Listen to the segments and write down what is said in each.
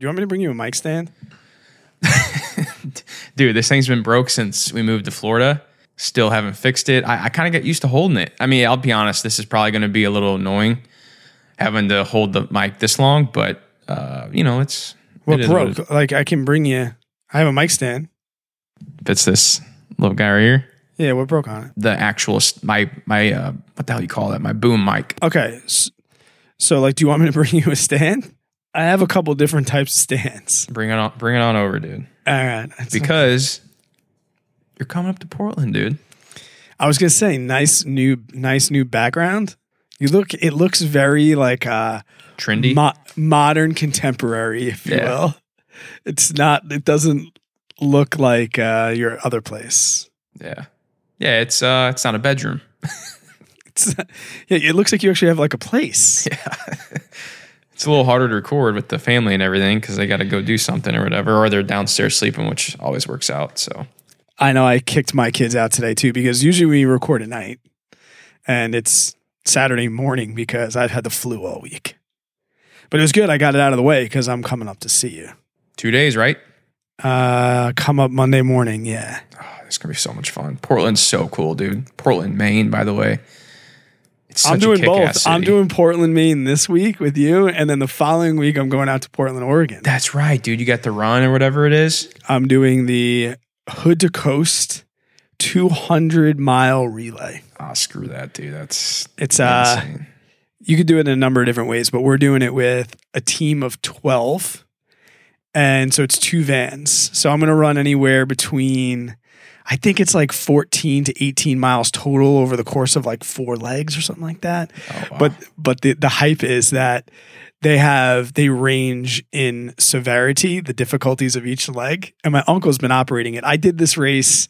you want me to bring you a mic stand? Dude, this thing's been broke since we moved to Florida. Still haven't fixed it. I, I kind of get used to holding it. I mean, I'll be honest, this is probably going to be a little annoying having to hold the mic this long, but uh, you know, it's What it broke? like I can bring you. I have a mic stand. It's this little guy right here. Yeah, what broke on it? The actual my my uh, what the hell you call that? My boom mic. Okay, so like, do you want me to bring you a stand? I have a couple different types of stands. Bring it on, bring it on over, dude. All right, Because you're coming up to Portland, dude. I was gonna say, nice new, nice new background. You look, it looks very like uh, Trendy. mo- modern, contemporary, if you Yeah. will. It's not. It doesn't look like uh, your other place. yeah, yeah. It's uh, it's not a bedroom. It's, yeah, it looks like you actually have like a place. It's a little harder to record with the family and everything because they got to go do something or whatever, or they're downstairs sleeping, which always works out. So I know I kicked my kids out today too because usually we record at night, and it's Saturday morning because I've had the flu all week. But it was good. I got it out of the way because I'm coming up to see you. two days, right? Uh, come up Monday morning. Yeah. Oh, it's gonna be so much fun. Portland's so cool, dude. Portland, Maine, by the way. I'm doing both. I'm doing Portland, Maine this week with you, and then the following week I'm going out to Portland, Oregon. That's right, dude. You got the run or whatever it is. I'm doing the Hood to Coast 200 mile relay. Ah, screw that, dude. That's It's uh, you could do it in a number of different ways, but we're doing it with a team of 12. And so it's two vans. So I'm going to run anywhere between, I think it's like 14 to 18 miles total over the course of like four legs or something like that. Oh, wow. But but the the hype is that they have they range in severity, the difficulties of each leg. And my uncle's been operating it. I did this race,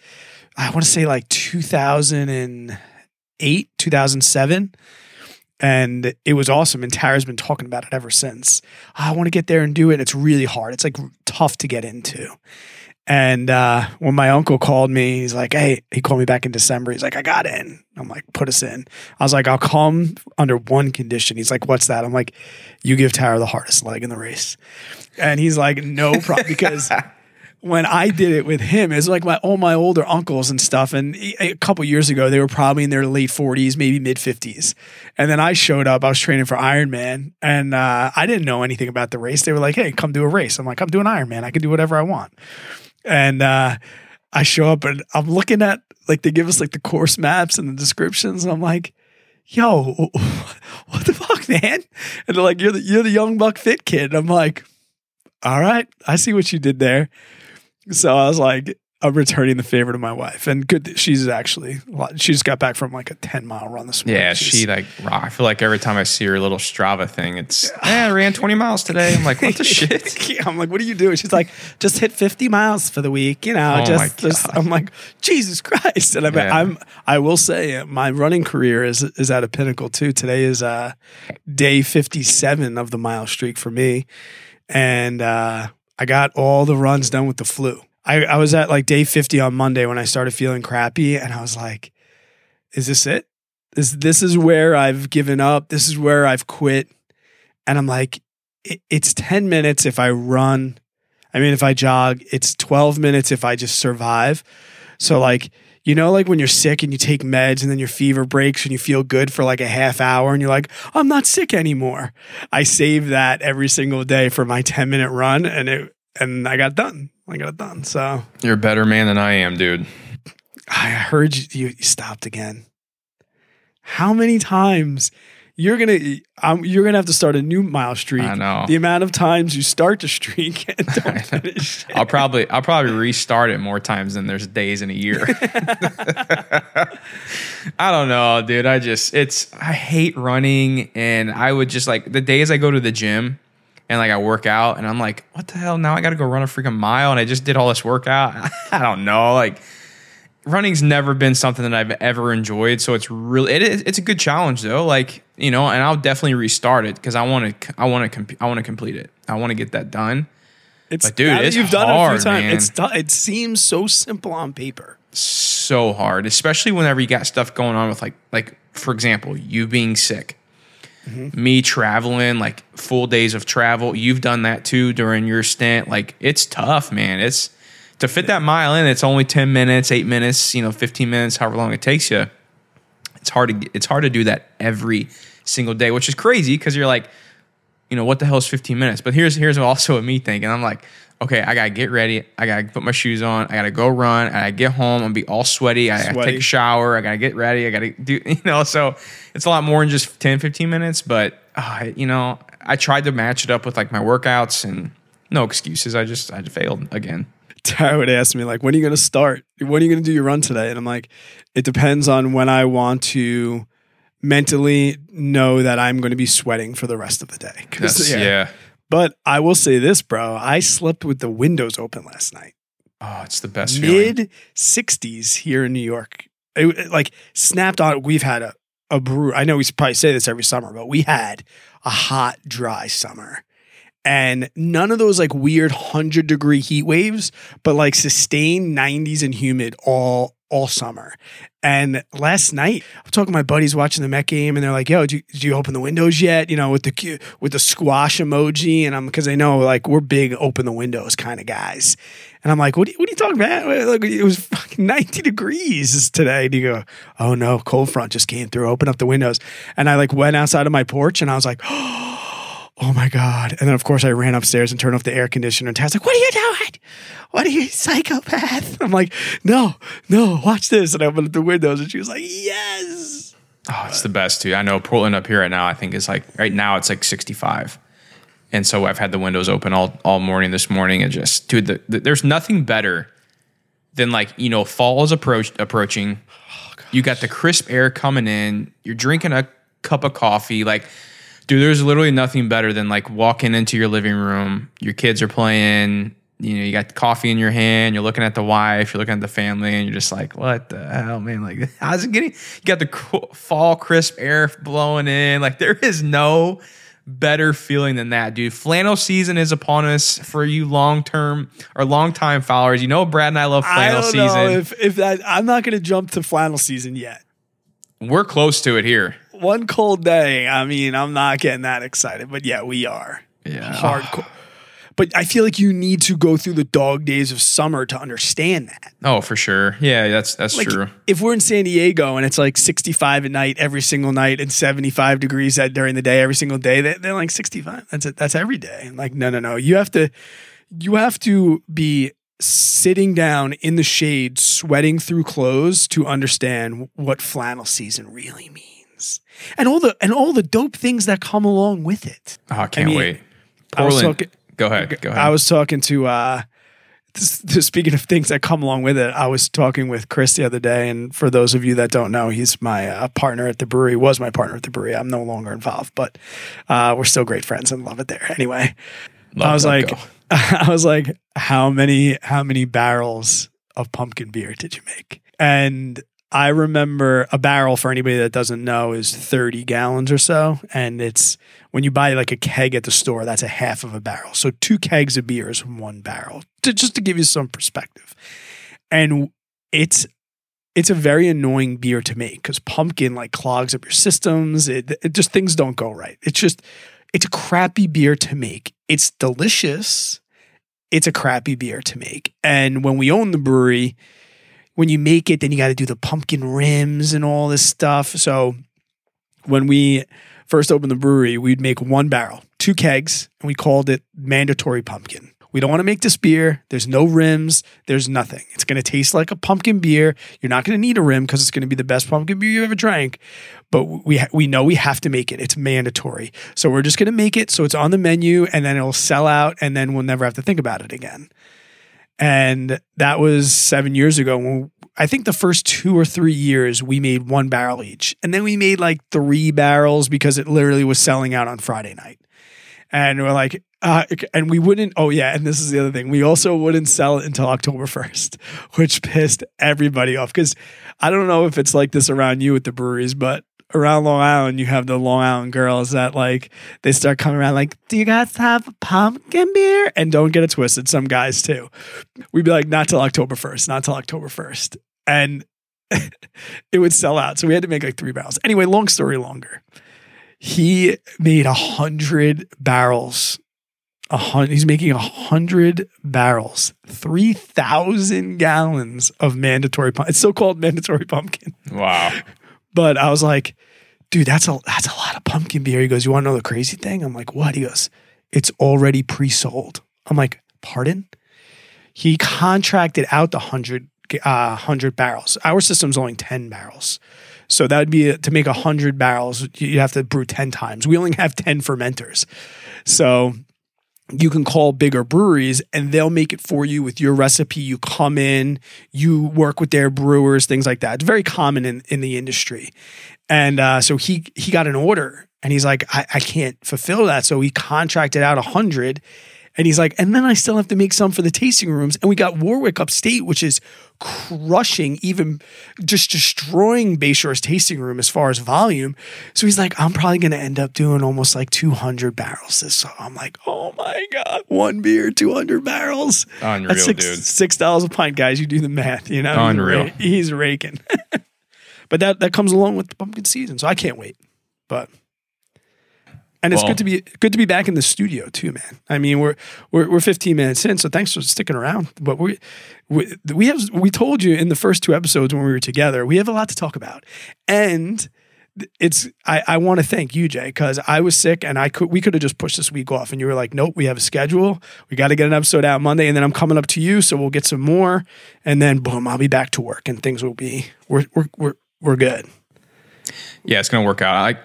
I want to say like 2008, 2007. And it was awesome. And Tara's been talking about it ever since. I want to get there and do it. It's really hard. It's like tough to get into. And uh, when my uncle called me, he's like, "Hey," he called me back in December. He's like, "I got in." I'm like, "Put us in." I was like, "I'll come under one condition." He's like, "What's that?" I'm like, "You give Tara the hardest leg in the race," and he's like, "No problem," because when I did it with him, it's like my all my older uncles and stuff. And a couple years ago, they were probably in their late 40s, maybe mid 50s. And then I showed up. I was training for Ironman, and uh, I didn't know anything about the race. They were like, "Hey, come do a race." I'm like, "I'm doing Ironman. I can do whatever I want." And uh, I show up, and I'm looking at like they give us like the course maps and the descriptions, and I'm like. Yo, what the fuck, man? And they're like, "You're the you're the young buck fit kid." And I'm like, "All right, I see what you did there." So I was like, I'm returning the favor to my wife, and good. She's actually she just got back from like a 10 mile run this morning. yeah, She's- she like. I feel like every time I see her little Strava thing, it's yeah, I ran 20 miles today. I'm like, what the shit? I'm like, what are you doing? She's like, just hit 50 miles for the week, you know. Oh just, just- I'm like, Jesus Christ! And I'm, Yeah. I'm, I will say, uh, my running career is is at a pinnacle too. Today is uh, day 57 of the mile streak for me, and uh, I got all the runs done with the flu. I, I was at like day 50 on Monday when I started feeling crappy, and I was like, is this it? This this is where I've given up. This is where I've quit. And I'm like, it, it's 10 minutes if I run. I mean, if I jog, it's 12 minutes if I just survive. So, like, you know, like when you're sick and you take meds and then your fever breaks and you feel good for like a half hour and you're like, I'm not sick anymore. I save that every single day for my 10 minute run and it, and I got done. I got it done. So You're a better man than I am, dude. I heard you, you stopped again. How many times you're gonna um, you're gonna have to start a new mile streak? I know. the amount of times you start the streak and don't finish. I'll probably I'll probably restart it more times than there's days in a year. I don't know, dude. I just it's I hate running and I would just like the days I go to the gym and like I work out and I'm like, what the hell? Now I got to go run a freaking mile and I just did all this workout. I don't know, like running's never been something that I've ever enjoyed, so it's really it is, it's a good challenge though. Like you know, and I'll definitely restart it because I want to I want to comp- I want to complete it. I want to get that done. It's But dude, it's you've done it a hard, few times. man. It's do- it seems so simple on paper. so hard, especially whenever you got stuff going on with like like for example, you being sick. Mm-hmm. me traveling like full days of travel. You've done that too during your stint. Like it's tough, man. It's to fit that mile in. It's only ten minutes, eight minutes, you know, fifteen minutes, however long it takes you. It's hard to it's hard to do that every single day, which is crazy because you're like, you know, what the hell is 15 minutes? But here's here's also me thinking. I'm like, okay, I gotta get ready. I gotta put my shoes on. I gotta go run. I gotta get home and be all sweaty. I gotta Sweaty. take a shower. I gotta get ready. I gotta do, you know, so it's a lot more than just 10, 15 minutes. But, uh, you know, I tried to match it up with like my workouts and no excuses. I just, I failed again. Tara would ask me like, "When are you to start? When are you to do your run today?" And I'm like, "It depends on when I want to mentally know that I'm going to be sweating for the rest of the day." That's, yeah. But I will say this, bro. I slept with the windows open last night. Oh, it's the best. Mid 60s here in New York. It, it, like snapped on. We've had a a brew. I know we probably say this every summer, but we had a hot, dry summer. And none of those like weird 100 degree heat waves, but like sustained 90s and humid all all summer. And last night, I'm talking to my buddies watching the Met game, and they're like, "Yo, did you, you open the windows yet?" You know, with the with the squash emoji, and I'm because they know like we're big open the windows kind of guys. And I'm like, "What? Are you, what are you talking about? Like, it was fucking 90 degrees today." And you go, "Oh no, cold front just came through. Open up the windows." And I like went outside of my porch, and I was like, "Oh Oh my god!" And then of course I ran upstairs and turned off the air conditioner. And Tad's like, "What are you doing? What are you psychopath?" I'm like, "No, no, watch this." And I opened up the windows, and she was like, "Yes." Oh, it's the best too. I know Portland up here right now. I think is like right now it's like 65, and so I've had the windows open all all morning this morning. And just dude, the, the, there's nothing better than like you know fall is approach approaching. Oh, you got the crisp air coming in. You're drinking a cup of coffee. Like, dude, there's literally nothing better than like walking into your living room. Your kids are playing. You know, you got coffee in your hand. You're looking at the wife. You're looking at the family, and you're just like, "What the hell, man? Like, how's it getting?" You got the cool, fall crisp air blowing in. Like, there is no better feeling than that, dude. Flannel season is upon us for you long term or long time followers. You know, Brad and I love I flannel don't season. know if if that. I'm not going to jump to flannel season yet. We're close to it here. One cold day. I mean, I'm not getting that excited, but yeah, we are Yeah. hardcore. But I feel like you need to go through the dog days of summer to understand that. Oh, for sure. Yeah, that's that's Like, true. if we're in San Diego and it's like 65 at night every single night and 75 degrees at, during the day every single day, they, they're like 65. That's it. That's every day. Like, no, no, no. You have to, you have to be sitting down in the shade, sweating through clothes to understand what flannel season really means, and all the and all the dope things that come along with it. Oh, I can't mean, wait. I Portland. talking- go ahead. Go ahead. I was talking to uh this, this- speaking of things that come along with it, I was talking with Chris the other day, and for those of you that don't know, he's my uh, partner at the brewery. Was my partner at the brewery. I'm no longer involved, but uh, we're still great friends and love it there. Anyway, Love I was like, go. I was like, how many how many barrels of pumpkin beer did you make? And I remember a barrel for anybody that doesn't know is 30 gallons or so. And it's when you buy like a keg at the store, that's a half of a barrel. So two kegs of beer is one barrel. To, just to give you some perspective. And it's it's a very annoying beer to make because pumpkin like clogs up your systems. It, it just things don't go right. It's just it's a crappy beer to make. It's delicious. It's a crappy beer to make. And when we own the brewery, when you make it, then you got to do the pumpkin rims and all this stuff. So when we first opened the brewery, we'd make one barrel, two kegs, and we called it mandatory pumpkin. We don't want to make this beer. There's no rims. There's nothing. It's going to taste like a pumpkin beer. You're not going to need a rim because it's going to be the best pumpkin beer you ever drank. But we ha- we know we have to make it. It's mandatory. So we're just going to make it so it's on the menu, and then it'll sell out, and then we'll never have to think about it again. And that was seven years ago. When I think the first two or three years we made one barrel each, and then we made like three barrels because it literally was selling out on Friday night. And we're like, uh, and we wouldn't. Oh yeah, and this is the other thing. We also wouldn't sell it until October first, which pissed everybody off. Because I don't know if it's like this around you at the breweries, but around Long Island, you have the Long Island girls that like they start coming around like, "Do you guys have pumpkin beer?" And don't get it twisted, some guys too. We'd be like, "Not till October first, not till October first. and it would sell out. So we had to make like three barrels. Anyway, long story longer. he made a hundred barrels. A hundred. He's making a hundred barrels, three thousand gallons of mandatory. Pump. It's so called mandatory pumpkin. Wow. But I was like, dude, that's a that's a lot of pumpkin beer. He goes, you want to know the crazy thing? I'm like, what? He goes, it's already pre-sold. I'm like, pardon? He contracted out the hundred uh, hundred barrels. Our system's only ten barrels, so that would be to make hundred barrels. You have to brew ten times. We only have ten fermenters, so you can call bigger breweries and they'll make it for you with your recipe. You come in, you work with their brewers, things like that. It's very common in, in the industry. And uh, so he he got an order and he's like, I, I can't fulfill that. So he contracted out a hundred. And he's like, and then I still have to make some for the tasting rooms. And we got Warwick upstate, which is crushing, even just destroying Bayshore's tasting room as far as volume. So he's like, I'm probably going to end up doing almost like 200 barrels this. So I'm like, oh my God, one beer, 200 barrels. Unreal, That's six, dude. $6 a pint, guys. You do the math, you know? Unreal. He's, he's raking. but that, that comes along with the pumpkin season. So I can't wait. But and it's Well- good to be good to be back in the studio too, man. I mean, we're we're we're 15 minutes in, so thanks for sticking around. But we we we have we told you in the first two episodes when we were together, we have a lot to talk about, and it's I, I want to thank you, Jay, because I was sick and I could we could have just pushed this week off, and you were like, nope, we have a schedule, we got to get an episode out Monday, and then I'm coming up to you, so we'll get some more, and then boom, I'll be back to work, and things will be we're we're we're, we're good. Yeah, it's gonna work out. I,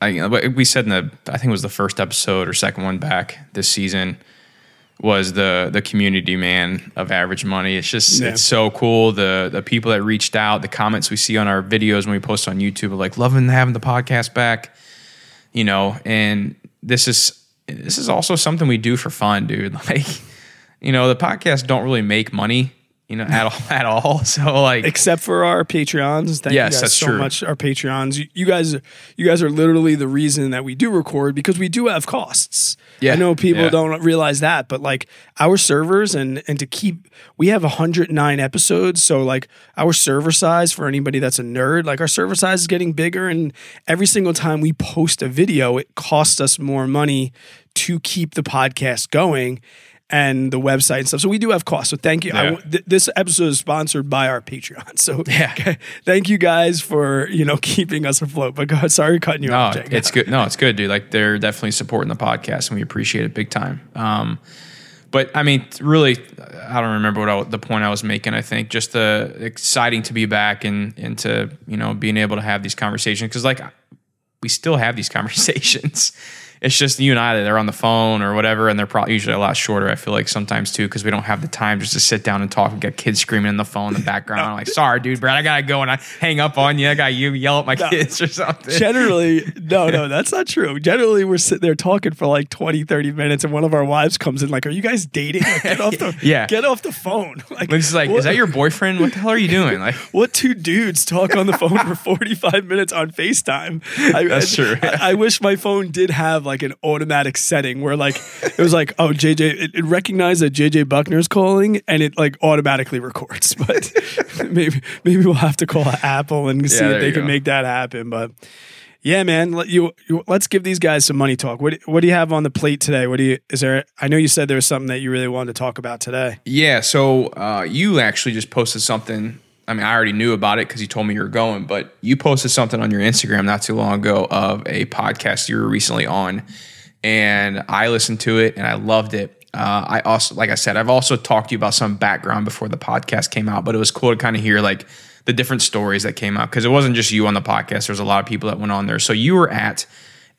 I, we said in the, I think it was the first episode or second one back this season, was the the community man of average money. It's just Yeah. it's so cool. The the people that reached out, the comments we see on our videos when we post on YouTube, are like loving having the podcast back. You know, and this is this is also something we do for fun, dude. Like, you know, the podcasts don't really make money, you know, at all at all. So like, except for our Patreons. Thank Yes, you guys that's so true. much. Our Patreons, you, you guys, you guys are literally the reason that we do record because we do have costs. Yeah, I know people yeah. don't realize that, but like our servers and and to keep, we have 109 episodes, so like our server size for anybody that's a nerd, like our server size is getting bigger, and every single time we post a video, it costs us more money to keep the podcast going. And the website and stuff. So we do have costs. So thank you. I Yeah. w- th- this episode is sponsored by our Patreon. So Yeah. thank you guys for you know keeping us afloat. But God, sorry cutting you No, off, Jay. it's good. No, it's good, dude. Like they're definitely supporting the podcast, and we appreciate it big time. Um, but I mean, really, I don't remember what I, the point I was making. I think just the exciting to be back and and to you know being able to have these conversations because like we still have these conversations. It's just you and I that they're on the phone or whatever, and they're probably usually a lot shorter. I feel like sometimes too because we don't have the time just to sit down and talk. We got kids screaming in the phone in the background. I'm like, sorry, dude, Brad, I gotta go and I hang up on you. I got you yell at my kids or something. Generally, no, no, that's not true. Generally, we're sitting there talking for like 20, 30 minutes, and one of our wives comes in, like, Are you guys dating? Like, get off the Yeah. get off the phone. Like, It's like, what, is that your boyfriend? What the hell are you doing? Like, what two dudes talk on the phone for 45 minutes on FaceTime? I, That's true. I, I wish my phone did have like an automatic setting where like it was like, oh, JJ, it, it recognized that JJ Buckner's calling and it like automatically records. But maybe maybe we'll have to call Apple and see Yeah, if they can go. make that happen. But yeah, man, let you, you let's give these guys some money talk. What what do you have on the plate today? What do you is there? I know you said there was something that you really wanted to talk about today. yeah. So uh, you actually just posted something. I mean, I already knew about it because you told me you were going, but you posted something on your Instagram not too long ago of a podcast you were recently on, and I listened to it and I loved it. Uh, I also, like I said, I've also talked to you about some background before the podcast came out, but it was cool to kind of hear like the different stories that came out because it wasn't just you on the podcast. There's a lot of people that went on there. So you were at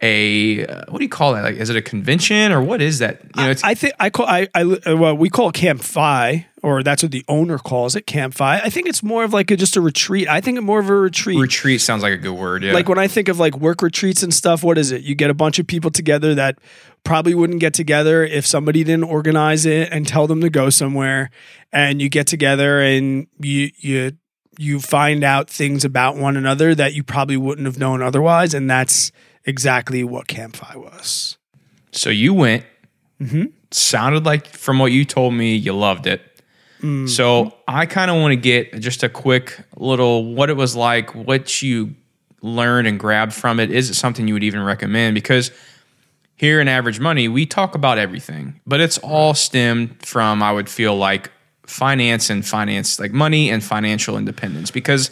a uh, what do you call that? Like, is it a convention or what is that? You know, it's I think I call I, I well we call it Camp Fi or that's what the owner calls it Camp Fi. I think it's more of like a, just a retreat. I think more of a retreat. retreat sounds like a good word. Yeah. Like when I think of like work retreats and stuff, what is it? You get a bunch of people together that probably wouldn't get together if somebody didn't organize it and tell them to go somewhere. And you get together and you you you find out things about one another that you probably wouldn't have known otherwise. And that's exactly what Camp Fi was. So you went. Mm-hmm. Sounded like from what you told me, you loved it. Mm-hmm. So I kind of want to get just a quick little what it was like, what you learned and grabbed from it? Is it something you would even recommend? Because here in Average Money, we talk about everything, but it's all stemmed from, I would feel like, finance and finance, like money and financial independence. Because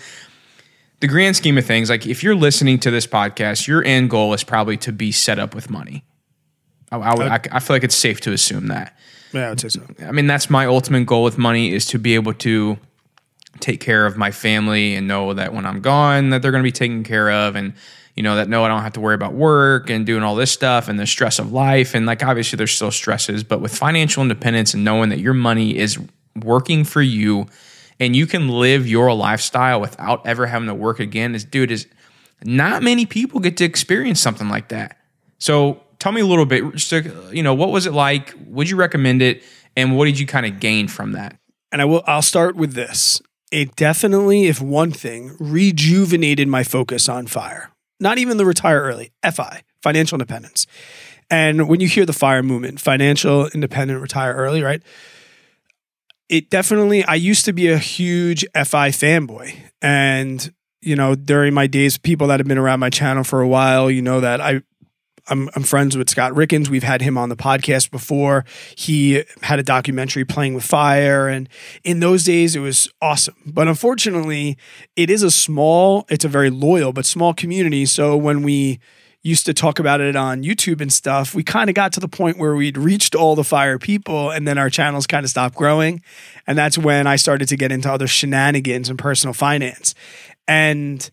the grand scheme of things, like if you're listening to this podcast, your end goal is probably to be set up with money. I, I, would, I, I feel like it's safe to assume that. Yeah, I would say so. I mean, that's my ultimate goal with money is to be able to take care of my family and know that when I'm gone that they're going to be taken care of and you know that no I don't have to worry about work and doing all this stuff and the stress of life and like obviously there's still stresses but with financial independence and knowing that your money is working for you and you can live your lifestyle without ever having to work again is dude is not many people get to experience something like that. So tell me a little bit you know what was it like would you recommend it and what did you kind of gain from that And I will I'll start with this. It definitely, if one thing, rejuvenated my focus on fire. Not even the retire early, FI, financial independence. And when you hear the fire movement, financial independent retire early, right? It definitely I used to be a huge FI fanboy. And you know, during my days, people that have been around my channel for a while, you know that I I'm, I'm friends with Scott Rieckens. We've had him on the podcast before. He had a documentary playing with fire. And in those days, it was awesome. But unfortunately, it is a small, it's a very loyal, but small community. So when we used to talk about it on YouTube and stuff, we kind of got to the point where we'd reached all the fire people and then our channels kind of stopped growing. And that's when I started to get into other shenanigans and personal finance. And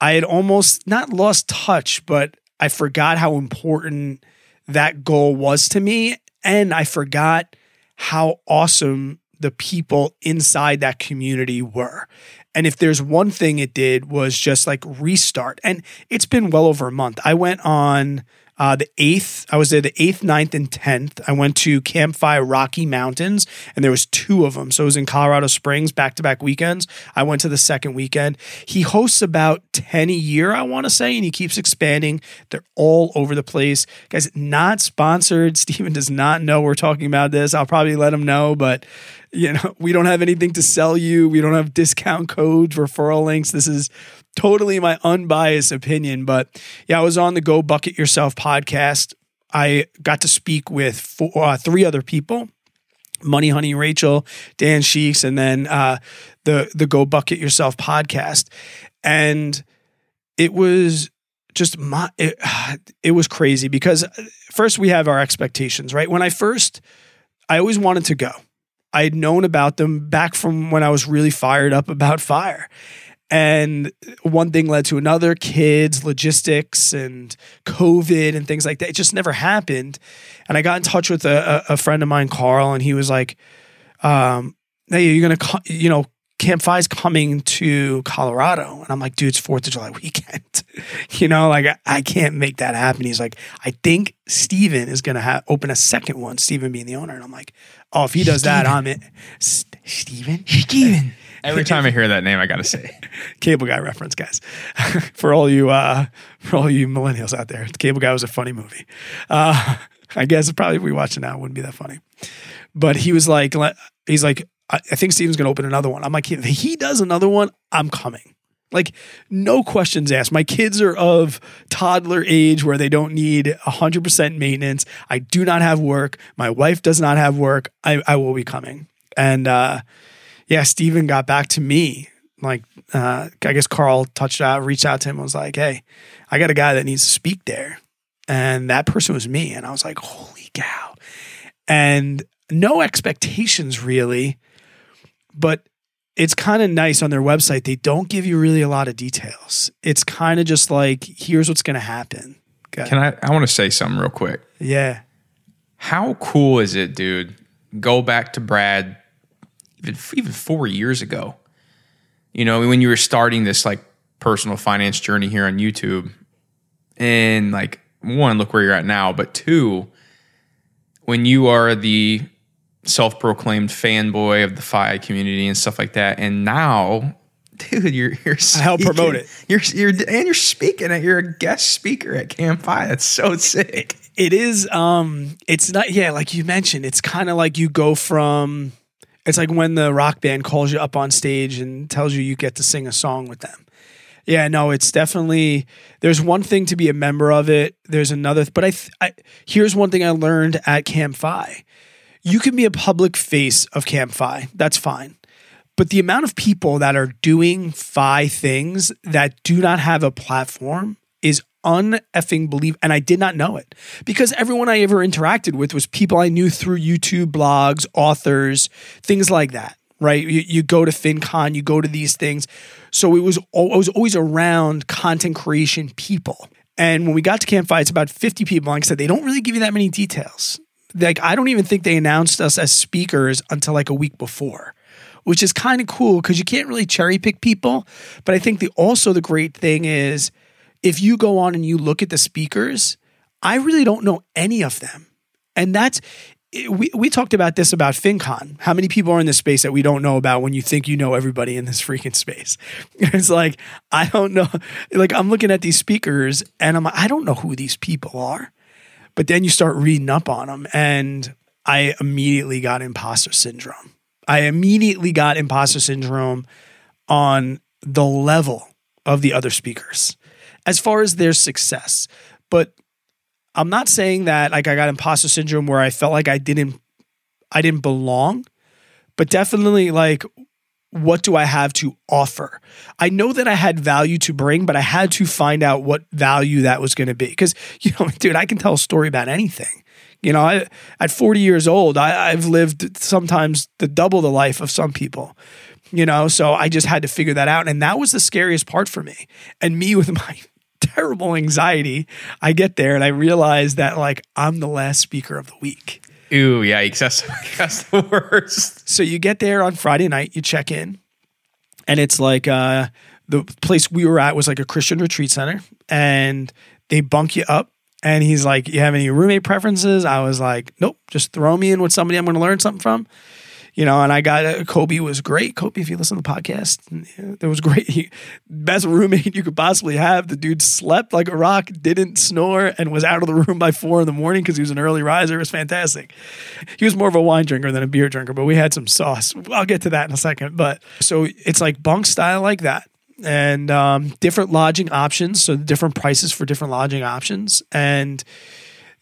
I had almost not lost touch, but I forgot how important that goal was to me. And I forgot how awesome the people inside that community were. And if there's one thing it did was just like restart. And it's been well over a month. I went on uh, the 8th, I was there the 8th, 9th, and 10th. I went to Campfire Rocky Mountains, and there was two of them. So it was in Colorado Springs, back-to-back weekends. I went to the second weekend. He hosts about 10 a year, I want to say, and he keeps expanding. They're all over the place. Guys, not sponsored. Steven does not know we're talking about this. I'll probably let him know, but you know, we don't have anything to sell you. We don't have discount codes, referral links. This is totally my unbiased opinion. But yeah, I was on the Go Bucket Yourself podcast. I got to speak with four, uh, three other people. Money Honey Rachel, Dan Sheeks, and then uh, the the Go Bucket Yourself podcast, and it was just my it, it was crazy because first we have our expectations, right? When I first, I always wanted to go. I had known about them back from when I was really fired up about fire. And one thing led to another kids, logistics, and COVID and things like that. It just never happened. And I got in touch with a, a friend of mine, Carl, and he was like, um, Hey, you're to, you know, Camp Fi's coming to Colorado. And I'm like, dude, it's 4th of July weekend. you know, like I, I, can't make that happen. He's like, I think Steven is going to ha- open a second one, Steven being the owner. And I'm like, oh, if he does Steven. that, I'm it. St- Steven? Steven. Every time I hear that name, I gotta say, Cable Guy reference, guys. for all you, uh, for all you millennials out there, Cable Guy was a funny movie. Uh, I guess probably if we watch it now, it wouldn't be that funny. But he was like, he's like, I think Steven's gonna open another one. I'm like, if he does another one, I'm coming. Like, no questions asked. My kids are of toddler age where they don't need 100% maintenance. I do not have work. My wife does not have work. I, I will be coming. And uh, yeah, Steven got back to me. Like, uh, I guess Carl touched out, reached out to him, was like, hey, I got a guy that needs to speak there. And that person was me. And I was like, holy cow. And no expectations really, but it's kind of nice on their website. They don't give you really a lot of details. It's kind of just like, here's what's going to happen. Can I? I want to say something real quick. Yeah. How cool is it, dude? Go back to Brad, even even four years ago. You know, when you were starting this like personal finance journey here on YouTube, and like one, look where you're at now, but two, when you are the self-proclaimed fanboy of the FI community and stuff like that. And now, dude, you're you're speaking, I help promote it. You're you're and you're speaking. at You're a guest speaker at Camp FI. That's so sick. It is. Um, it's not. Yeah, like you mentioned, it's kind of like you go from. It's like when the rock band calls you up on stage and tells you you get to sing a song with them. Yeah, no, it's definitely there's one thing to be a member of it. There's another, but I, th- I here's one thing I learned at Camp Fi. You can be a public face of Camp Fi. That's fine. But the amount of people that are doing Fi things that do not have a platform is uneffing believe and I did not know it because everyone I ever interacted with was people I knew through YouTube blogs, authors, things like that right? You, you go to FinCon, you go to these things. So it was, I was always around content creation people. And when we got to Camp Fi, it's about 50 people. Like I said, they don't really give you that many details. Like, I don't even think they announced us as speakers until like a week before, which is kind of cool because you can't really cherry pick people. But I think the also the great thing is if you go on and you look at the speakers, I really don't know any of them. And that's eh, we, we talked about this about FinCon. How many people are in this space that we don't know about when you think you know everybody in this freaking space? It's like, I don't know. Like, I'm looking at these speakers and I'm like, I don't know who these people are. But then you start reading up on them, and I immediately got imposter syndrome. I immediately got imposter syndrome on the level of the other speakers as far as their success. But I'm not saying that like I got imposter syndrome where I felt like I didn't I didn't belong, but definitely like what do I have to offer? I know that I had value to bring, but I had to find out what value that was going to be. Because, you know, dude, I can tell a story about anything. You know, I, at 40 years old, I, I've lived sometimes the double the life of some people, you know, so I just had to figure that out. And that was the scariest part for me. And me with my terrible anxiety. I get there and I realize that like I'm the last speaker of the week. Ooh, yikes. That's, that's the worst. So you get there on Friday night, you check in, and it's like uh, the place we were at was like a Christian retreat center, and they bunk you up. And he's like, You have any roommate preferences? I was like, Nope, just throw me in with somebody I'm going to learn something from you know, and I got Kobe was great. Kobe, if you listen to the podcast, yeah, that was great. He, best roommate you could possibly have. The dude slept like a rock, didn't snore, and was out of the room by four in the morning because he was an early riser. It was fantastic. He was more of a wine drinker than a beer drinker, but we had some sauce. I'll get to that in a second. But so it's like bunk style like that and um, different lodging options. So different prices for different lodging options. And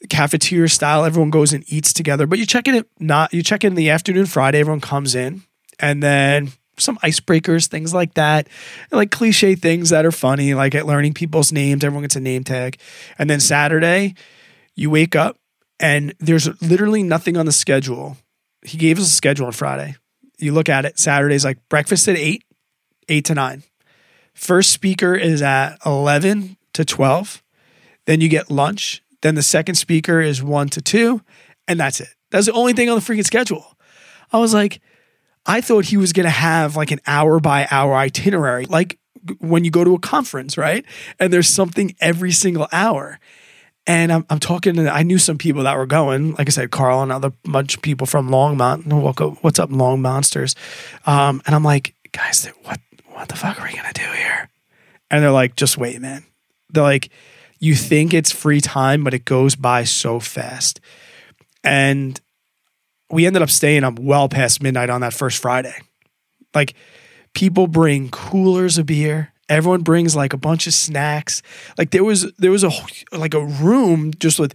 cafeteria style. Everyone goes and eats together. But you check in it not you check in the afternoon Friday. Everyone comes in, and then some icebreakers, things like that, like cliche things that are funny, like at learning people's names. Everyone gets a name tag, and then Saturday, you wake up and there's literally nothing on the schedule. He gave us a schedule on Friday. You look at it. Saturday's like breakfast at eight, eight to nine. First speaker is at eleven to twelve. Then you get lunch then the second speaker is one to two, and that's it. That's the only thing on the freaking schedule. I was like, I thought he was going to have like an hour by hour itinerary, like when you go to a conference, right? And there's something every single hour. And I'm, I'm talking to, I knew some people that were going, like I said, Carl and other bunch of people from Longmont. What's up, Long Monsters? Um, and I'm like, guys, what, what the fuck are we going to do here? And they're like, just wait, man. They're like, you think it's free time, but it goes by so fast. And we ended up staying up well past midnight on that first Friday. Like people bring coolers of beer. Everyone brings like a bunch of snacks. Like there was there was a like a room just with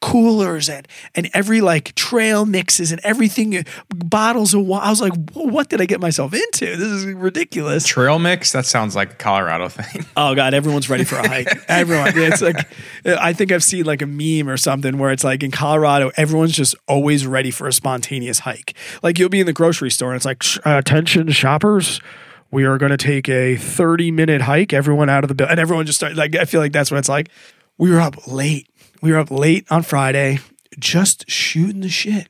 coolers and and every like trail mixes and everything uh, bottles of wine. I was like, what did I get myself into? This is ridiculous. Trail mix? That sounds like a Colorado thing. Oh god, everyone's ready for a hike. Everyone. It's like uh, I think I've seen like a meme or something where it's like in Colorado, everyone's just always ready for a spontaneous hike. Like you'll be in the grocery store and it's like uh, attention shoppers we are going to take a 30 minute hike everyone out of the bill and everyone just started like i feel like that's what it's like we were up late we were up late on Friday, just shooting the shit.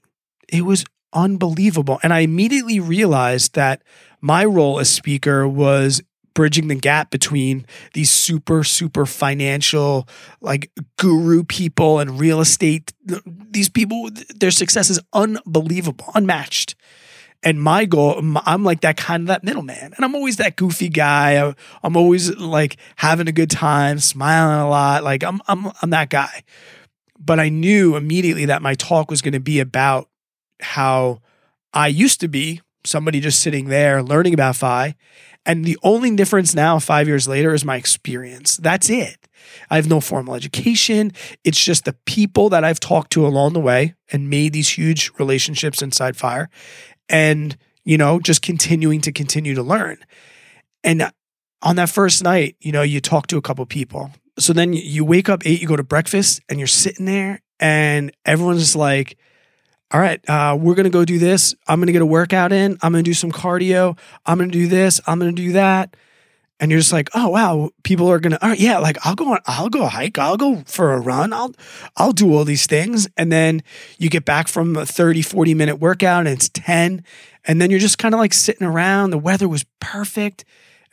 It was unbelievable. And I immediately realized that my role as speaker was bridging the gap between these super super financial like guru people and real estate these people their success is unbelievable unmatched and my goal i'm like that kind of that middleman and i'm always that goofy guy i'm always like having a good time smiling a lot like i'm i'm i'm that guy but i knew immediately that my talk was going to be about how i used to be somebody just sitting there learning about FI. And the only difference now, five years later, is my experience. That's it. I have no formal education. It's just the people that I've talked to along the way and made these huge relationships inside fire. And, you know, just continuing to continue to learn. And on that first night, you know, you talk to a couple people. So then you wake up eight, you go to breakfast, and you're sitting there, and everyone's like, all right, uh, we're going to go do this. I'm going to get a workout in. I'm going to do some cardio. I'm going to do this. I'm going to do that. And you're just like, oh wow, people are gonna, right, yeah, like I'll go on, I'll go hike, I'll go for a run, I'll, I'll do all these things. And then you get back from a 30, 40 minute workout and it's 10. And then you're just kind of like sitting around. The weather was perfect.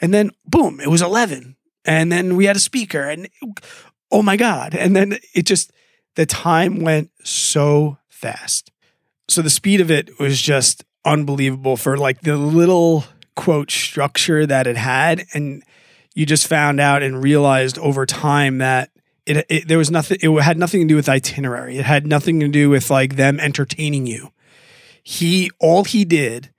And then boom, it was 11. And then we had a speaker and oh my God. And then it just, the time went so fast. So the speed of it was just unbelievable for like the little quote structure that it had. And you just found out and realized over time that it, it, there was nothing it had nothing to do with itinerary. It had nothing to do with like them entertaining you. He all he did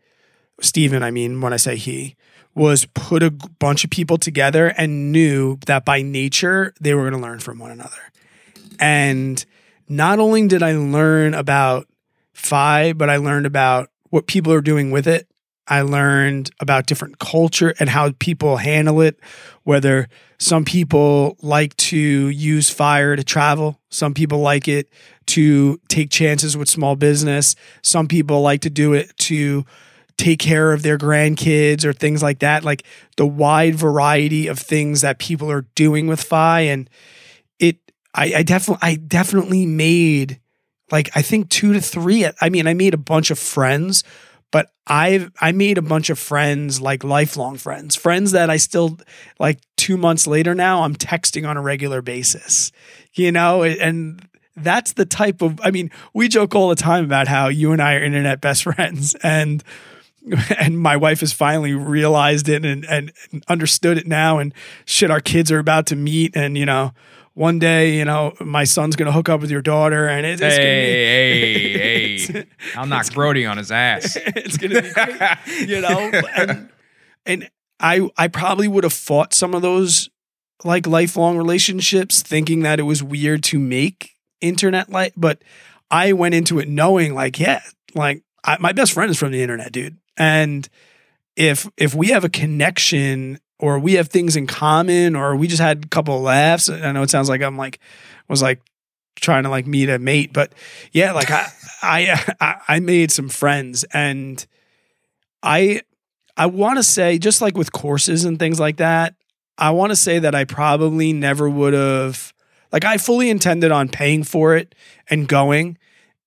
Stephen I mean when I say he was put a bunch of people together and knew that by nature they were going to learn from one another. And not only did I learn about FI but I learned about what people are doing with it I learned about different culture and how people handle it, whether some people like to use fire to travel, some people like it to take chances with small business, some people like to do it to take care of their grandkids or things like that, like the wide variety of things that people are doing with FI and it I, I definitely I definitely made like I think two to three I mean I made a bunch of friends but I've I made a bunch of friends, like lifelong friends, friends that I still like two months later now, I'm texting on a regular basis. You know, and that's the type of I mean, we joke all the time about how you and I are internet best friends and and my wife has finally realized it and, and understood it now and shit our kids are about to meet and you know one day, you know, my son's gonna hook up with your daughter, and it, it's hey, gonna be, hey, hey! I'll knock Brody on his ass. it's gonna be, great, you know, and and I I probably would have fought some of those like lifelong relationships, thinking that it was weird to make internet life, but I went into it knowing like, yeah, like I, my best friend is from the internet, dude, and if if we have a connection or we have things in common or we just had a couple of laughs. I know it sounds like I'm like was like trying to like meet a mate, but yeah, like I I I made some friends and I I want to say just like with courses and things like that, I want to say that I probably never would have like I fully intended on paying for it and going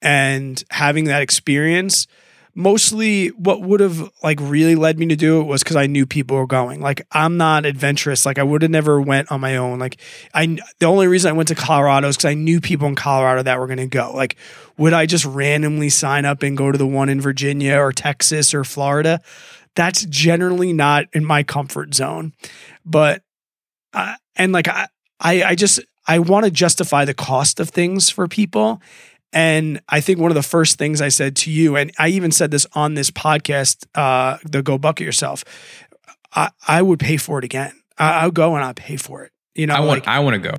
and having that experience mostly what would have like really led me to do it was because I knew people were going. Like I'm not adventurous. Like I would have never went on my own. Like I the only reason I went to Colorado is because I knew people in Colorado that were going to go. Like would I just randomly sign up and go to the one in Virginia or Texas or Florida? That's generally not in my comfort zone. But uh, and like I I, I just I want to justify the cost of things for people. And I think one of the first things I said to you, and I even said this on this podcast, uh, the Go Bucket Yourself, I, I would pay for it again. I, will go and I'll pay for it. You know, I want, like, I want to go.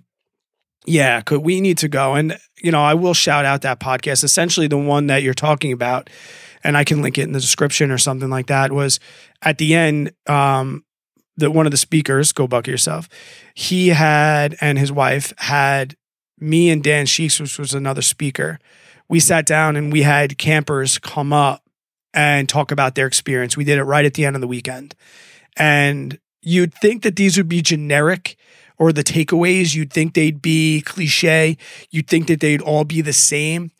Yeah, could we need to go. And, you know, I will shout out that podcast, essentially the one that you're talking about, and I can link it in the description or something like that, was at the end, um, that one of the speakers, Go Bucket Yourself, he had, and his wife had me and Dan Sheeks, which was another speaker, we sat down and we had campers come up and talk about their experience. We did it right at the end of the weekend. And you'd think that these would be generic or the takeaways, you'd think they'd be cliche, you'd think that they'd all be the same.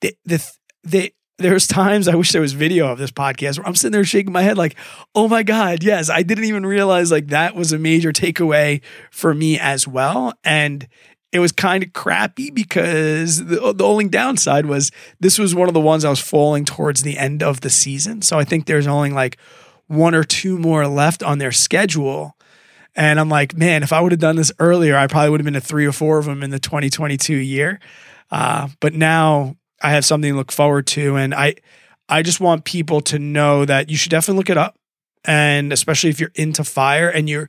The, the, the, there's times I wish there was video of this podcast where I'm sitting there shaking my head like, oh my God, yes, I didn't even realize like that was a major takeaway for me as well. And it was kind of crappy because the, the only downside was this was one of the ones I was falling towards the end of the season. So I think there's only like one or two more left on their schedule. And I'm like, man, if I would have done this earlier, I probably would have been to three or four of them in the 2022 year. Uh, but now I have something to look forward to. And I, I just want people to know that you should definitely look it up. And especially if you're into fire and you're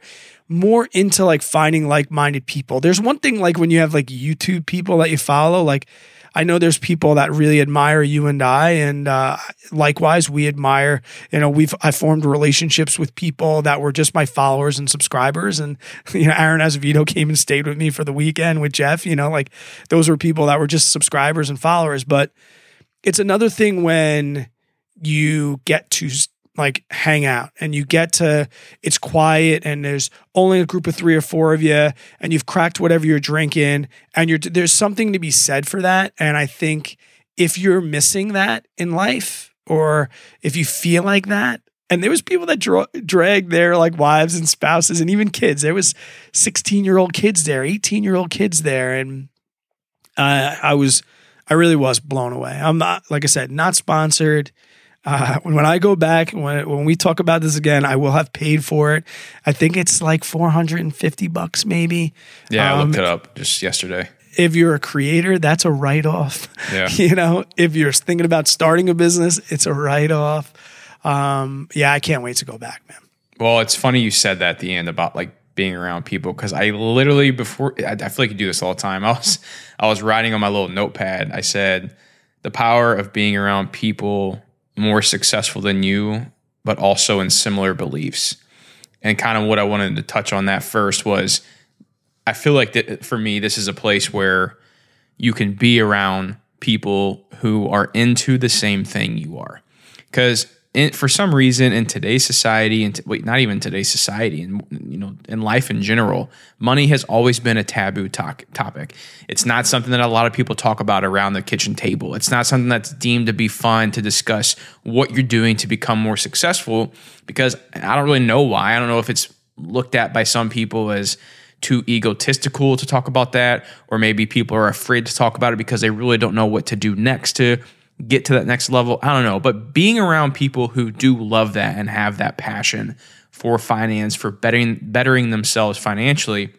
more into like finding like minded people. There's one thing like when you have like YouTube people that you follow, like I know there's people that really admire you and I, and uh, likewise, we admire. You know, we've I formed relationships with people that were just my followers and subscribers, and you know, Aaron Azevedo came and stayed with me for the weekend with Jeff. You know, like those were people that were just subscribers and followers. But it's another thing when you get to like hang out. And you get to it's quiet and there's only a group of 3 or 4 of you and you've cracked whatever you're drinking and you're there's something to be said for that. And I think if you're missing that in life or if you feel like that and there was people that dra- dragged their like wives and spouses and even kids. There was 16 year old kids there 18 year old kids there and uh, I was I really was blown away. I'm not like I said not sponsored uh, when I go back, when when we talk about this again, I will have paid for it. I think it's like four hundred and fifty bucks, maybe. Yeah, um, I looked it up just yesterday. If you're a creator, that's a write off. Yeah. you know, if you're thinking about starting a business, it's a write off. Um, yeah, I can't wait to go back, man. Well, it's funny you said that at the end about like being around people because I literally before I, I feel like you do this all the time. I was I was writing on my little notepad. I said the power of being around people more successful than you, but also in similar beliefs. And kind of what I wanted to touch on that first was I feel like that for me, this is a place where you can be around people who are into the same thing you are. Because in, for some reason in today's society and wait not even today's society and you know in life in general money has always been a taboo to- topic. It's not something that a lot of people talk about around the kitchen table. It's not something that's deemed to be fun to discuss what you're doing to become more successful because i don't really know why. I don't know if it's looked at by some people as too egotistical to talk about that or maybe people are afraid to talk about it because they really don't know what to do next to get to that next level. I don't know, but being around people who do love that and have that passion for finance, for bettering bettering themselves financially,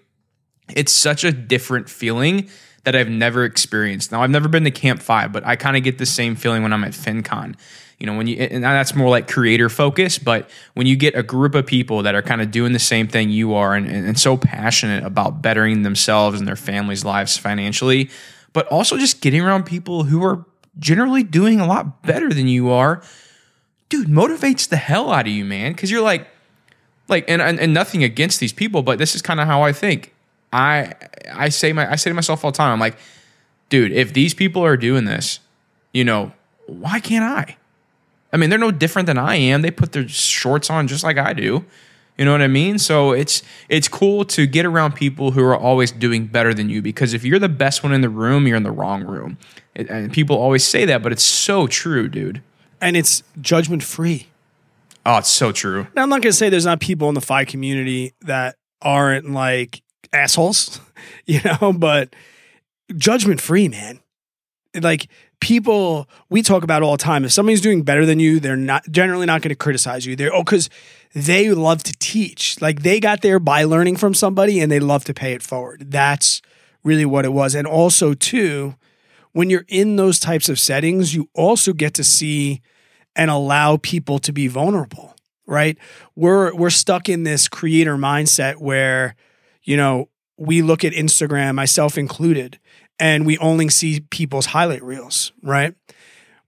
it's such a different feeling that I've never experienced. Now I've never been to Camp FI, but I kind of get the same feeling when I'm at FinCon. You know, when you and that's more like creator focus, but when you get a group of people that are kind of doing the same thing you are and, and so passionate about bettering themselves and their families' lives financially, but also just getting around people who are generally doing a lot better than you are, dude, motivates the hell out of you, man. Cause you're like, like, and, and, and nothing against these people, but this is kind of how I think. I I say my I say to myself all the time, I'm like, dude, if these people are doing this, you know, why can't I? I mean, they're no different than I am. They put their shorts on just like I do. You know what I mean? So it's it's cool to get around people who are always doing better than you because if you're the best one in the room, you're in the wrong room. It, and people always say that, but it's so true, dude. And it's judgment free. Oh, it's so true. Now I'm not gonna say there's not people in the FI community that aren't like assholes, you know, but judgment free, man. Like people we talk about all the time. If somebody's doing better than you, they're not generally not going to criticize you. They're oh, because they love to teach. Like they got there by learning from somebody and they love to pay it forward. That's really what it was. And also, too, when you're in those types of settings, you also get to see and allow people to be vulnerable, right? We're we're stuck in this creator mindset where, you know, we look at Instagram, myself included, and we only see people's highlight reels, right?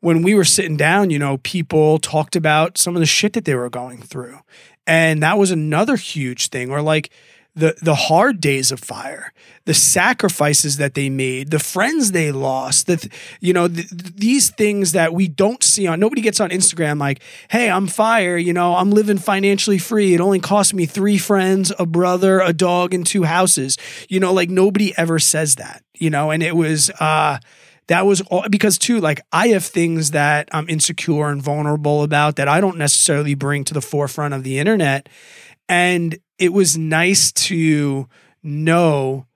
When we were sitting down, you know, people talked about some of the shit that they were going through. And that was another huge thing. Or like the the hard days of fire, the sacrifices that they made, the friends they lost, that you know, th- these things that we don't see on nobody gets on Instagram like, "Hey, I'm fire, you know, I'm living financially free. It only cost me 3 friends, a brother, a dog and two houses." You know, like nobody ever says that, you know, and it was uh that was all because too like i have things that i'm insecure and vulnerable about that i don't necessarily bring to the forefront of the internet. And it was nice to know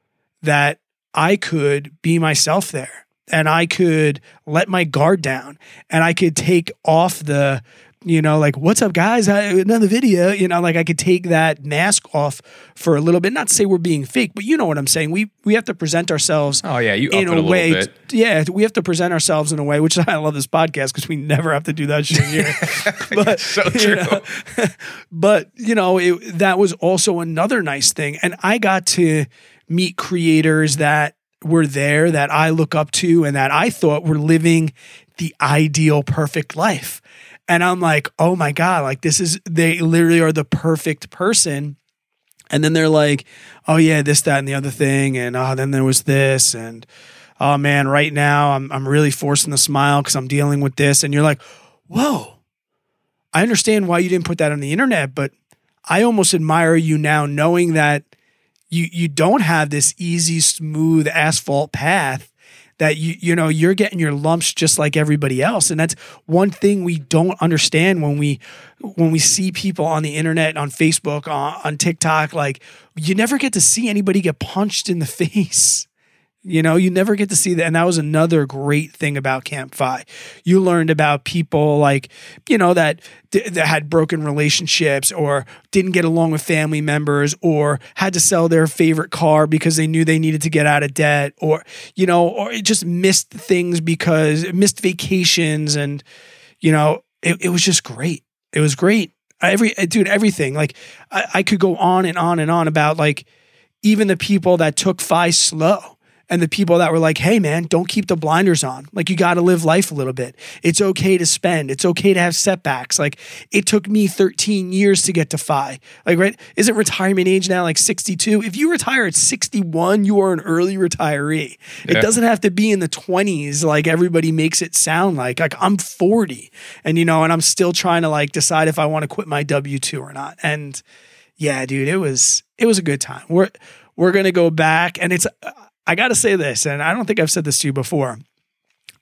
that i could be myself there and i could let my guard down and i could take off the you know, like, what's up, guys? I, another video, you know, like I could take that mask off for a little bit. Not to say we're being fake, but you know what I'm saying. We we have to present ourselves. Oh yeah, you in a, a way, bit. yeah, we have to present ourselves in a way, which I love this podcast because we never have to do that shit here. but so you true. know, but you know, it, that was also another nice thing, and I got to meet creators that were there that I look up to and that I thought were living the ideal perfect life. And I'm like, oh my God, like this is, they literally are the perfect person. And then they're like, oh yeah, this, that, and the other thing. And oh, then there was this. And oh man, right now I'm, I'm really forcing the smile because I'm dealing with this. And you're like, whoa, I understand why you didn't put that on the internet, but I almost admire you now knowing that you you don't have this easy smooth asphalt path that you you know you're getting your lumps just like everybody else. And that's one thing we don't understand when we when we see people on the internet on Facebook on, on TikTok like you never get to see anybody get punched in the face you know, you never get to see that. And that was another great thing about Camp FI. You learned about people like, you know, that, that had broken relationships or didn't get along with family members or had to sell their favorite car because they knew they needed to get out of debt or, you know, or it just missed things because missed vacations. And, you know, it, it was just great. It was great. Every, eh, dude, everything. Like, I, I could go on and on and on about like even the people that took FI slow and the people that were like, hey, man, don't keep the blinders on. Like, you got to live life a little bit. It's okay to spend. It's okay to have setbacks. Like, it took me 13 years to get to FI. Like, right? Isn't retirement age now like 62? If you retire at 61, you are an early retiree. It doesn't have to be in the 20s like everybody makes it sound like. Like, I'm 40 and, you know, and I'm still trying to like decide if I want to quit my W 2 or not. And, yeah, dude, it was it was a good time. We're we're gonna go back, and it's uh, I got to say this, and I don't think I've said this to you before.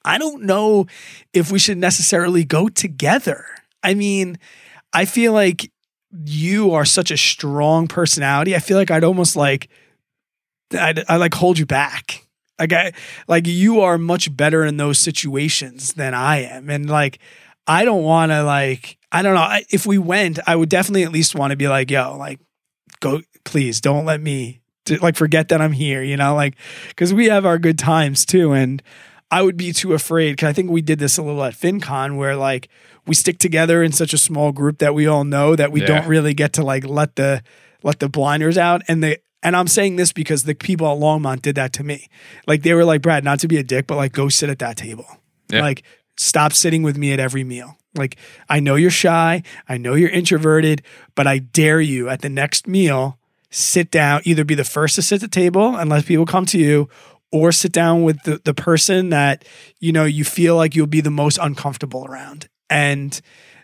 I don't know if we should necessarily go together. I mean, I feel like you are such a strong personality. I feel like I'd almost like I'd, I like hold you back. Like I like you are much better in those situations than I am, and like I don't want to like I don't know I, if we went, I would definitely at least want to be like, yo, like go, please don't let me to, like forget that I'm here, you know, like because we have our good times too, and I would be too afraid because I think we did this a little at FinCon where like we stick together in such a small group that we all know that we Yeah. don't really get to like let the let the blinders out and the and I'm saying this because the people at Longmont did that to me. Like they were like, Brad, not to be a dick, but like go sit at that table. Yeah. Like stop sitting with me at every meal. Like I know you're shy, I know you're introverted, but I dare you at the next meal, sit down, either be the first to sit at the table and let people come to you, or sit down with the, the person that, you know, you feel like you'll be the most uncomfortable around. And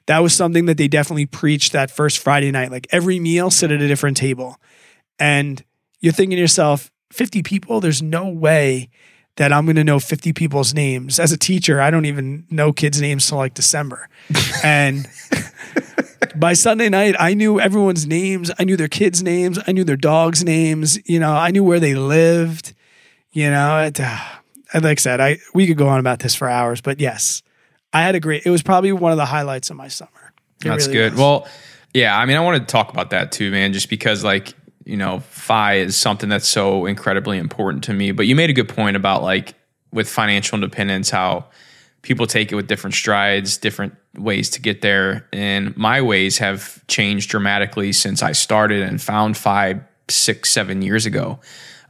that was something that they definitely preached that first Friday night. Like every meal, sit at a different table. And you're thinking to yourself, 50 people, there's no way that I'm going to know 50 people's names. As a teacher, I don't even know kids' names till like December. and by Sunday night, I knew everyone's names. I knew their kids' names. I knew their dogs' names. You know, I knew where they lived. You know, it, uh, like I said, I we could go on about this for hours, but yes, I had a great. It was probably one of the highlights of my summer. It That's really good. was. Well, yeah, I mean, I wanted to talk about that too, man, just because like, you know, FI is something that's so incredibly important to me. But you made a good point about like with financial independence, how people take it with different strides, different ways to get there. And my ways have changed dramatically since I started and found five, six, seven years ago.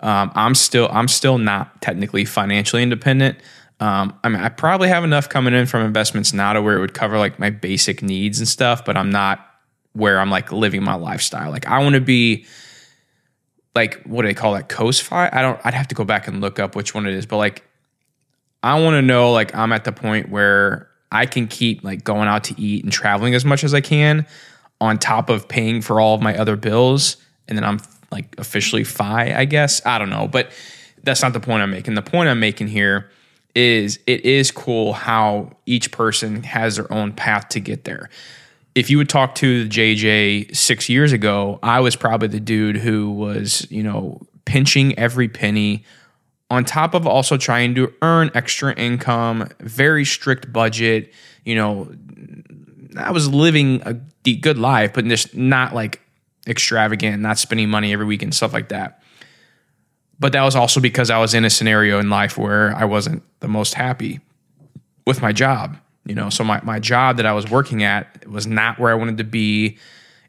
Um, I'm still I'm still not technically financially independent. Um, I mean, I probably have enough coming in from investments now to where it would cover like my basic needs and stuff, but I'm not where I'm like living my lifestyle. Like I want to be like what do they call that coast fi I don't I'd have to go back and look up which one it is, but like I want to know like I'm at the point where I can keep like going out to eat and traveling as much as I can on top of paying for all of my other bills and then I'm like officially fi I guess. I don't know, but that's not the point I'm making. The point I'm making here is it is cool how each person has their own path to get there. If you would talk to JJ six years ago, I was probably the dude who was, you know, pinching every penny on top of also trying to earn extra income, very strict budget, you know, I was living a good life, but just not like extravagant, not spending money every week and stuff like that. But that was also because I was in a scenario in life where I wasn't the most happy with my job. You know, so my, my job that I was working at was not where I wanted to be.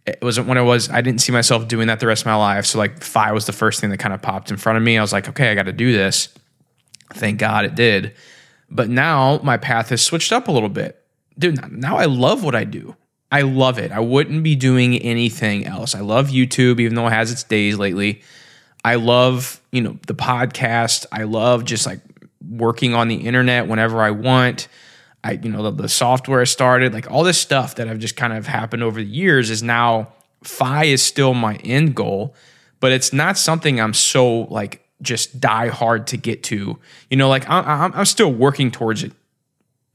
It wasn't when I was, I didn't see myself doing that the rest of my life. So like FI was the first thing that kind of popped in front of me. I was like, okay, I got to do this. Thank God it did. But now my path has switched up a little bit. Dude, now I love what I do. I love it. I wouldn't be doing anything else. I love YouTube, even though it has its days lately. I love, you know, the podcast. I love just like working on the internet whenever I want. I, you know, the, the software I started, like all this stuff that I've just kind of happened over the years is now FI is still my end goal, but it's not something I'm so like just die hard to get to. You know, like I'm, I'm still working towards it,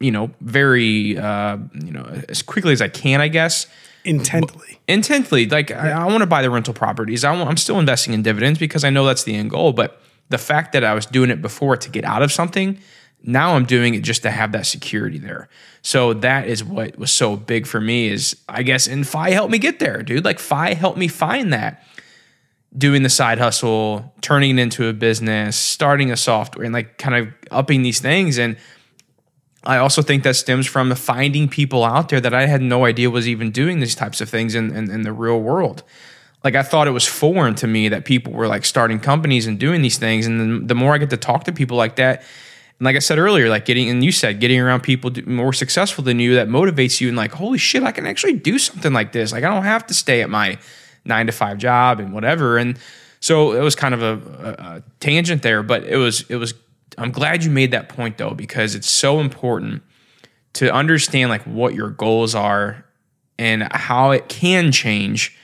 you know, very, uh, you know, as quickly as I can, I guess. Intently. Intently. Like I, I want to buy the rental properties. I want, I'm still investing in dividends because I know that's the end goal. But the fact that I was doing it before to get out of something, now I'm doing it just to have that security there. So that is what was so big for me is I guess and FI helped me get there, dude. Like FI helped me find that. Doing the side hustle, turning it into a business, starting a software and like kind of upping these things. And I also think that stems from finding people out there that I had no idea was even doing these types of things in, in, in the real world like I thought it was foreign to me that people were like starting companies and doing these things. And the more I get to talk to people like that, and like I said earlier, like getting and you said getting around people more successful than you that motivates you and like holy shit, I can actually do something like this. Like I don't have to stay at my nine to five job and whatever. And so it was kind of a, a, a tangent there, but it was it was. I'm glad you made that point though because it's so important to understand like what your goals are and how it can change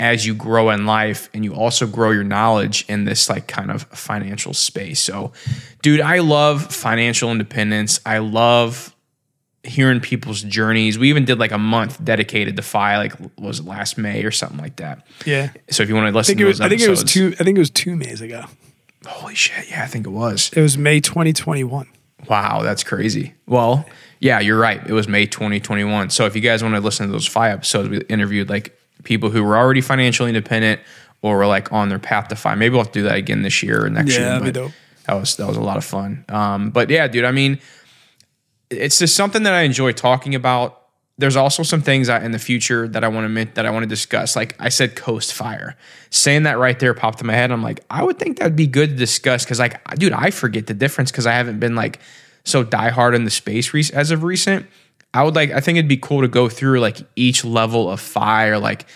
as you grow in life and you also grow your knowledge in this like kind of financial space. So, dude, I love financial independence. I love hearing people's journeys. We even did like a month dedicated to FI, like was it last May or something like that. Yeah. So if you want to listen I think, to it was, I think it was two. I think it was two Mays ago. Holy shit! Yeah, I think it was. It was May 2021. Wow, that's crazy. Well, yeah, you're right. It was May 2021. So if you guys want to listen to those five episodes, we interviewed like people who were already financially independent or were like on their path to find. Maybe we'll have to do that again this year or next Yeah, year. but dope. That was that was a lot of fun. Um, but yeah, dude, I mean, it's just something that I enjoy talking about. There's also some things I, in the future that I want to that I want to discuss. Like I said, Coast Fire. Saying that right there popped in my head. I'm like, I would think that'd be good to discuss because, like, dude, I forget the difference because I haven't been like so diehard in the space as of recent. I would like. I think it'd be cool to go through like each level of fire, like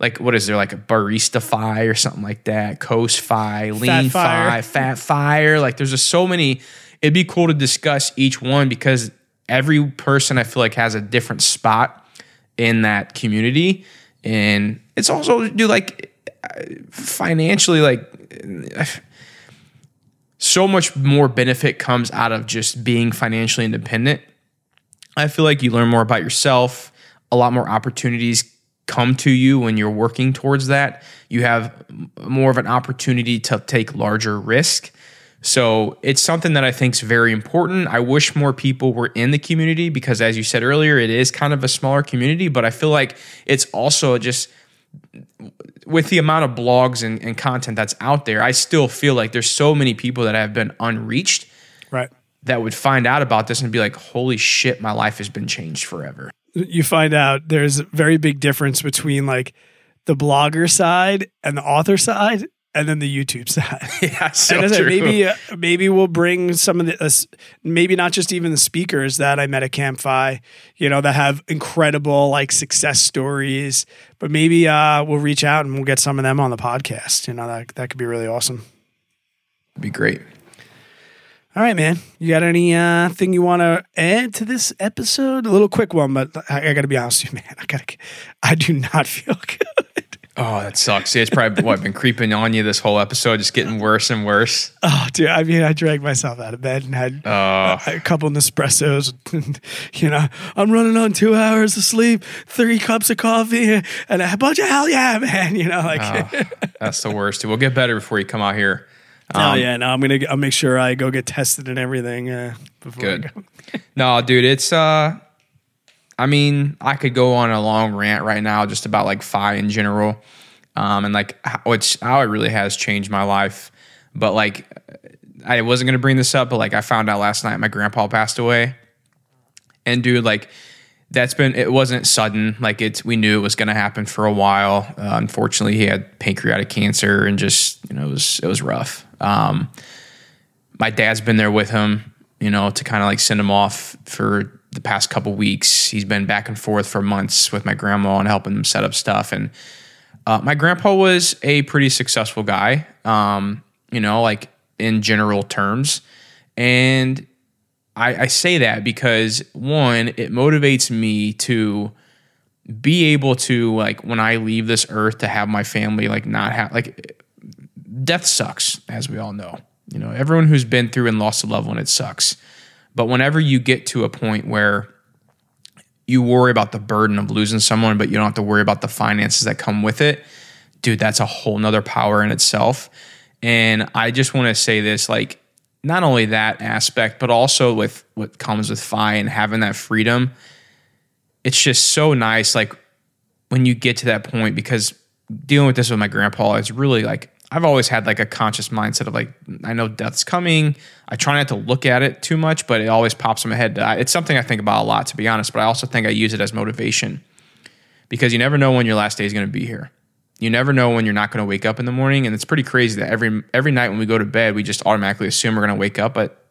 like what is there like a barista fi or something like that coast fi lean Fire. fi fat fire like there's just so many it'd be cool to discuss each one because every person i feel like has a different spot in that community and it's also do like financially like so much more benefit comes out of just being financially independent I feel like you learn more about yourself. A lot more opportunities come to you when you're working towards that. You have more of an opportunity to take larger risk. So it's something that I think is very important. I wish more people were in the community because, as you said earlier, it is kind of a smaller community, but I feel like it's also just with the amount of blogs and, and content that's out there, I still feel like there's so many people that have been unreached. That would find out about this and be like, holy shit, my life has been changed forever. You find out there's a very big difference between like the blogger side and the author side, and then the YouTube side. Yeah, so and true. maybe uh, maybe we'll bring some of the uh, maybe not just even the speakers that I met at Campfi, you know, that have incredible like success stories, but maybe uh, we'll reach out and we'll get some of them on the podcast. You know, that that could be really awesome. It'd be great. All right, man. You got any uh, thing you want to add to this episode? A little quick one, but I, I got to be honest with you, man. I got to. I do not feel good. Oh, that sucks. See, it's probably what been creeping on you this whole episode, just getting worse and worse. Oh, dude. I mean, I dragged myself out of bed and had Oh, a couple Nespressos. And, you know, I'm running on two hours of sleep, three cups of coffee, and a bunch of hell yeah, man. You know, like. oh, that's the worst. We'll get better before you come out here. Oh Um, yeah, no, I'm gonna. I'll make sure I go get tested and everything uh, before. I Good. go. No, dude, it's uh I mean, I could go on a long rant right now just about like FI in general, um, and like how, which how it really has changed my life. But like, I wasn't gonna bring this up, but like I found out last night my grandpa passed away, and dude, like that's been it wasn't sudden like it's we knew it was going to happen for a while uh, unfortunately he had pancreatic cancer and just you know it was it was rough um, my dad's been there with him you know to kind of like send him off for the past couple weeks. He's been back and forth for months with my grandma and helping him set up stuff and uh, my grandpa was a pretty successful guy um, you know like in general terms. And I, I say that because one, it motivates me to be able to like when I leave this earth to have my family like not have like death sucks as we all know. You know, everyone who's been through and lost a loved one, it sucks. But whenever you get to a point where you worry about the burden of losing someone, but you don't have to worry about the finances that come with it, dude, that's a whole nother power in itself. And I just want to say this like not only that aspect, but also with what comes with FI and having that freedom. It's just so nice, like when you get to that point, because dealing with this with my grandpa, it's really like I've always had like a conscious mindset of like I know death's coming. I try not to look at it too much, but it always pops in my head. It's something I think about a lot, to be honest. But I also think I use it as motivation because you never know when your last day is going to be here. You never know when you're not going to wake up in the morning, and it's pretty crazy that every every night when we go to bed, we just automatically assume we're going to wake up, but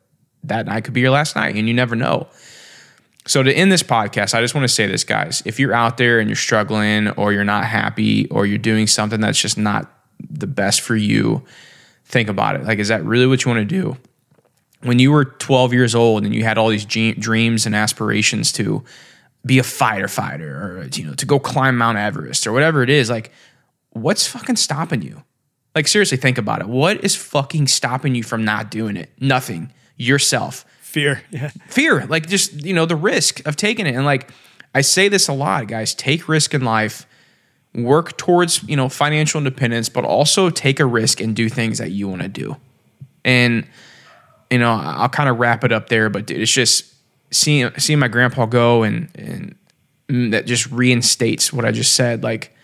that night could be your last night, and you never know. So to end this podcast, I just want to say this, guys. If you're out there and you're struggling, or you're not happy, or you're doing something that's just not the best for you, think about it. Like, is that really what you want to do? When you were 12 years old and you had all these dreams and aspirations to be a fighter fighter or you know to go climb Mount Everest or whatever it is, like what's fucking stopping you? Like, seriously, think about it. What is fucking stopping you from not doing it? Nothing. Yourself. Fear. Yeah. Fear. Like, just, you know, the risk of taking it. And like, I say this a lot, guys take risk in life, work towards, you know, financial independence, but also take a risk and do things that you want to do. And, you know, I'll kind of wrap it up there, but dude, it's just seeing, seeing my grandpa go and, and that just reinstates what I just said. Like,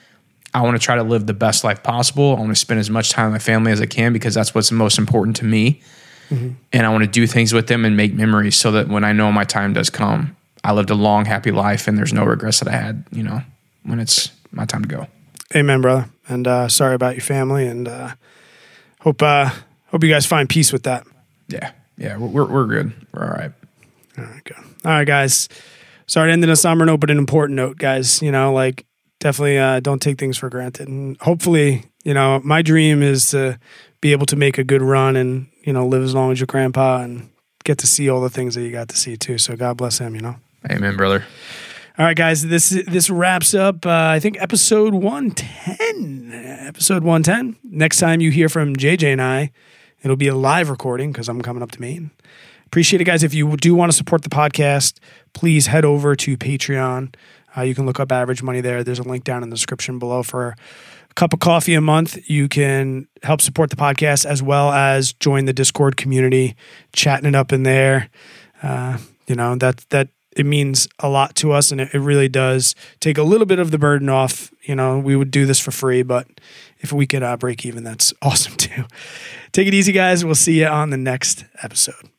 I want to try to live the best life possible. I want to spend as much time with my family as I can because that's what's most important to me. Mm-hmm. And I want to do things with them and make memories so that when I know my time does come, I lived a long, happy life and there's no regrets that I had, you know, when it's my time to go. Amen, brother. And uh, sorry about your family and uh, hope uh, hope you guys find peace with that. Yeah. Yeah. We're, we're good. We're all right. All right, good. All right, guys. Sorry to end in a somber note, but an important note, guys. You know, like definitely uh, don't take things for granted. And hopefully, you know, my dream is to be able to make a good run and you know live as long as your grandpa and get to see all the things that you got to see too. So God bless him. You know. Amen, brother. All right, guys. This this wraps up. Uh, I think episode one ten. Episode one ten. Next time you hear from JJ and I, it'll be a live recording because I'm coming up to Maine. Appreciate it, guys. If you do want to support the podcast, please head over to Patreon. Uh, you can look up average money there. There's a link down in the description below for a cup of coffee a month. You can help support the podcast as well as join the Discord community, chatting it up in there. Uh, you know that that it means a lot to us, and it, it really does take a little bit of the burden off. You know, we would do this for free, but if we could uh, break even, that's awesome too. Take it easy, guys. We'll see you on the next episode.